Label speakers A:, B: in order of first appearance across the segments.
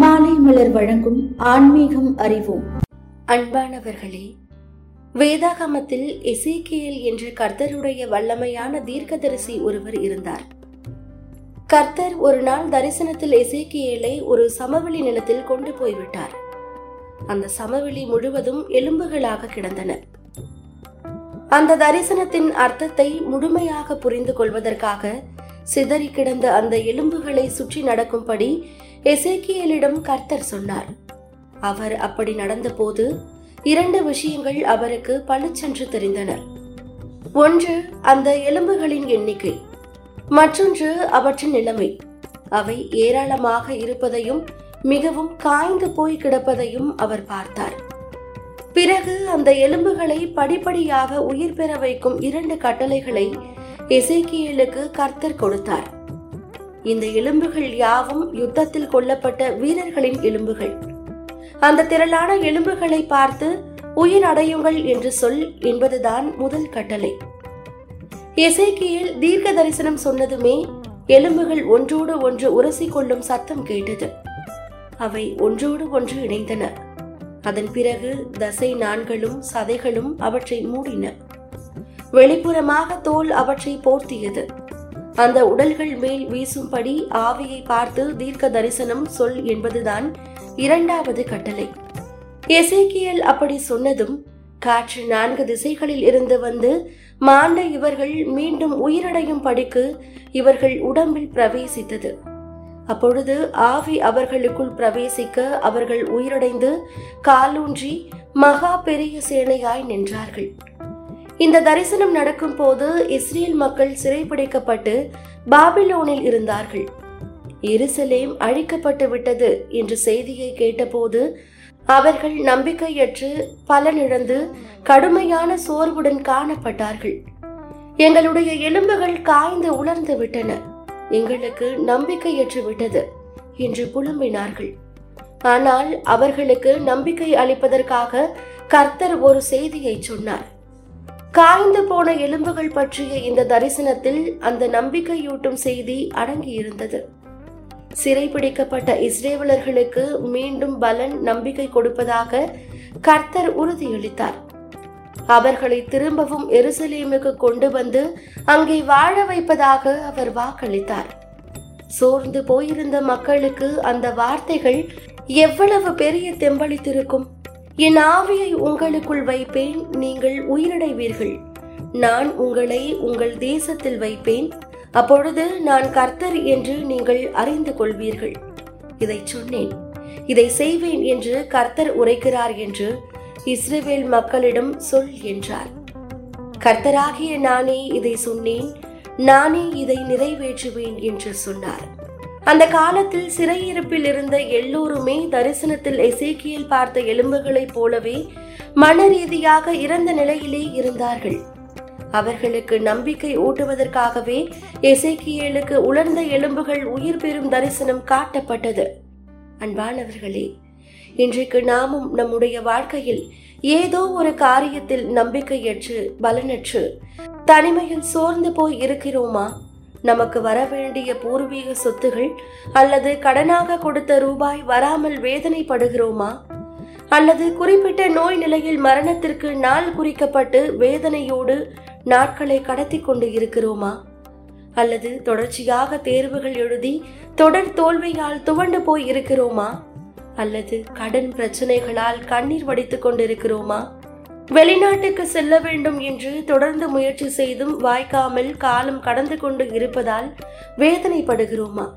A: மாலை மலர் வழங்கும் ஆன்மீகம் அறிவோம்.
B: அன்பானவர்களே வேதாகமத்தில் எசேக்கியல் என்ற கர்த்தருடைய வல்லமையான தீர்க்கதரிசி ஒருவர் இருந்தார். கர்த்தர் ஒரு நாள் தரிசனத்தில் எசேக்கியலை ஒரு சமவெளி நிலத்தில் கொண்டு போய்விட்டார். அந்த சமவெளி முழுவதும் எலும்புகளாக கிடந்தன. அந்த தரிசனத்தின் அர்த்தத்தை முழுமையாக புரிந்து கொள்வதற்காக சிதறி கிடந்த அந்த எலும்புகளை சுற்றி நடக்கும்படி எசேக்கியலிடம் கர்த்தர் சொன்னார். அவர் அப்படி நடந்தபோது இரண்டு விஷயங்கள் அவருக்கு பளிச்சென்று தெரிந்தன ஒன்று அந்த எலும்புகளின் எண்ணிக்கை. மற்றொன்று அவற்றின் நிலைமை. அவை ஏராளமாக இருப்பதையும் மிகவும் காய்ந்து போய் கிடப்பதையும் அவர் பார்த்தார். பிறகு அந்த எலும்புகளை படிப்படியாக உயிர் பெற வைக்கும் இரண்டு கட்டளைகளை இசைக்கியலுக்கு கர்த்தர் கொடுத்தார். இந்த எலும்புகள் யாவும் யுத்தத்தில் கொல்லப்பட்ட வீரர்களின் எலும்புகள். அந்த திரளான எலும்புகளை பார்த்து உயிர் அடையுங்கள் என்று சொல் என்பதுதான் முதல் கட்டளை. எசேக்கியேல் தீர்க்க தரிசனம் சொன்னதுமே எலும்புகள் ஒன்றோடு ஒன்று உரசி கொள்ளும் சத்தம் கேட்டது. அவை ஒன்றோடு ஒன்று இணைந்தன. அதன் பிறகு தசை நான்களும் சதைகளும் அவற்றை மூடின. வெளிப்புறமாக தோல் அவற்றை போர்த்தியது. அந்த உடல்கள் மேல் வீசும்படி ஆவியை பார்த்து தீர்க்க தரிசனம் சொல் என்பதுதான் இரண்டாவது கட்டளை. எசேக்கியல் அப்படி சொன்னதும் காற்று நான்கு திசைகளில் இருந்து வந்து மாண்ட இவர்கள் மீண்டும் உயிரடையும் படிக்கு இவர்கள் உடம்பில் பிரவேசித்தது. அப்பொழுது ஆவி அவர்களுக்குள் பிரவேசிக்க அவர்கள் உயிரடைந்து காலூன்றி மகா பெரிய சேனையாய் நின்றார்கள். இந்த தரிசனம் நடக்கும் போது இஸ்ரேல் மக்கள் சிறைபிடிக்கப்பட்டு பாபிலோனில் இருந்தார்கள். எருசலேம் அழிக்கப்பட்டு விட்டது என்ற செய்தியை கேட்டபோது அவர்கள் நம்பிக்கையற்று பலனிழந்து கடுமையான சோர்வுடன் காணப்பட்டார்கள். எங்களுடைய எலும்புகள் காய்ந்து உலர்ந்து விட்டன. எங்களுக்கு நம்பிக்கையற்று விட்டது என்று புலம்பினார்கள். ஆனால் அவர்களுக்கு நம்பிக்கை அளிப்பதற்காக கர்த்தர் ஒரு செய்தியை சொன்னார். காய்ந்து போன எலும்புகள் பற்றிய இந்த தரிசனத்தில் அந்த நம்பிக்கையூட்டும் செய்தி அடங்கியிருந்தது. சிறைபிடிக்கப்பட்ட இஸ்ரேவலர்களுக்கு மீண்டும் பலன் நம்பிக்கை கொடுப்பதாக கர்த்தர் உறுதியளித்தார். அவர்களை திரும்பவும் எருசலேமுக்கு கொண்டு வந்து அங்கே வாழ வைப்பதாக அவர் வாக்களித்தார். சோர்ந்து போயிருந்த மக்களுக்கு அந்த வார்த்தைகள் எவ்வளவு பெரிய தெம்பளித்திருக்கும்? என் ஆவியை உங்களுக்குள் வைப்பேன் நீங்கள் உயிரடைவீர்கள் நான் உங்களை உங்கள் தேசத்தில் வைப்பேன். அப்பொழுது நான் கர்த்தர் என்று நீங்கள் அறிந்து கொள்வீர்கள். இதை சொன்னேன். இதை செய்வேன் என்று கர்த்தர் உரைக்கிறார் என்று இஸ்ரேவேல் மக்களிடம் சொல் என்றார். கர்த்தராகிய நானே இதை சொன்னேன். நானே இதை நிறைவேற்றுவேன் என்று சொன்னார். அந்த காலத்தில் சிறையிருப்பில் இருந்த எல்லோருமே தரிசனத்தில் எசேக்கியல் பார்த்த எலும்புகளைப் போலவே மன ரீதியாக இறந்த நிலையிலே இருந்தார்கள். அவர்களுக்கு நம்பிக்கை ஊட்டுவதற்காகவே எசேக்கியலுக்கு உலர்ந்த எலும்புகள் உயிர் பெறும் தரிசனம் காட்டப்பட்டது. அன்பானவர்களே இன்றைக்கு நாமும் நம்முடைய வாழ்க்கையில் ஏதோ ஒரு காரியத்தில் நம்பிக்கையற்று பலனற்று தனிமையில் சோர்ந்து போய் இருக்கிறோமா? நமக்கு வரவேண்டிய பூர்வீக சொத்துகள் அல்லது கடனாக கொடுத்த ரூபாய் வராமல் வேதனைப்படுகிறோமா? அல்லது குறிப்பிட்ட நோய் நிலையில் மரணத்திற்கு நாள் குறிக்கப்பட்டு வேதனையோடு நாட்களை கடத்தி கொண்டு இருக்கிறோமா? அல்லது தொடர்ச்சியாக தேர்வுகள் எழுதி தொடர் தோல்வியால் துவண்டு போய் இருக்கிறோமா? அல்லது கடன் பிரச்சனைகளால் கண்ணீர் வடித்துக் கொண்டிருக்கிறோமா? வெளிநாட்டுக்கு செல்ல வேண்டும் என்று தொடர்ந்து முயற்சி செய்தும் வாய்க்காமல் காலம் கடந்து கொண்டு இருப்பதால் வேதனைப்படுகிறோமா?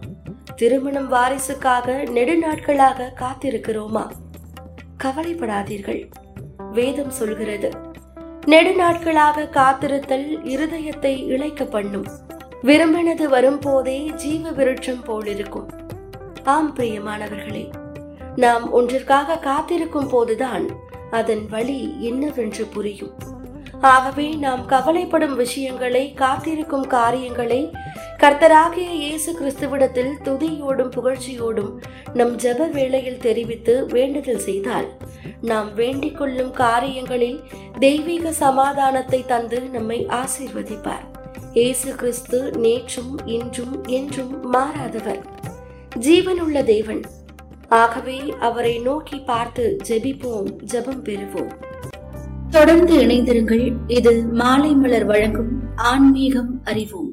B: திருமணம் வாரிசுக்காக நெடுநாட்களாக காத்திருக்கிறோமா? கவலைப்படாதீர்கள். வேதம் சொல்கிறது நெடுநாட்களாக காத்திருத்தல் இருதயத்தை இழைக்க பண்ணும். விரும்பினது வரும்போதே ஜீவ விருட்சம் போலிருக்கும். ஆம் பிரியமானவர்களே நாம் ஒன்றிற்காக காத்திருக்கும் போதுதான் அதன் வழி என்னவென்று புரியும். ஆகவே நாம் கவலைப்படும் விஷயங்களை காத்திருக்கும் காரியங்களை கர்த்தராகிய இயேசு கிறிஸ்துவிடத்தில் துதியோடும் புகழ்ச்சியோடும் நம் ஜப வேளையில் தெரிவித்து வேண்டுதல் செய்தால் நாம் வேண்டிக் கொள்ளும் காரியங்களில் தெய்வீக சமாதானத்தை தந்து நம்மை ஆசீர்வதிப்பார். இயேசு கிறிஸ்து நேற்றும் இன்றும் என்றும் மாறாதவர். ஜீவனுள்ள தேவன் ஆகவே அவரை நோக்கி பார்த்து ஜெபிப்போம் ஜெபம் பெறுவோம்.
A: தொடர்ந்து இணைந்திருங்கள். இது மாலை மலர் வழங்கும் ஆன்மீகம் அறிவோம்.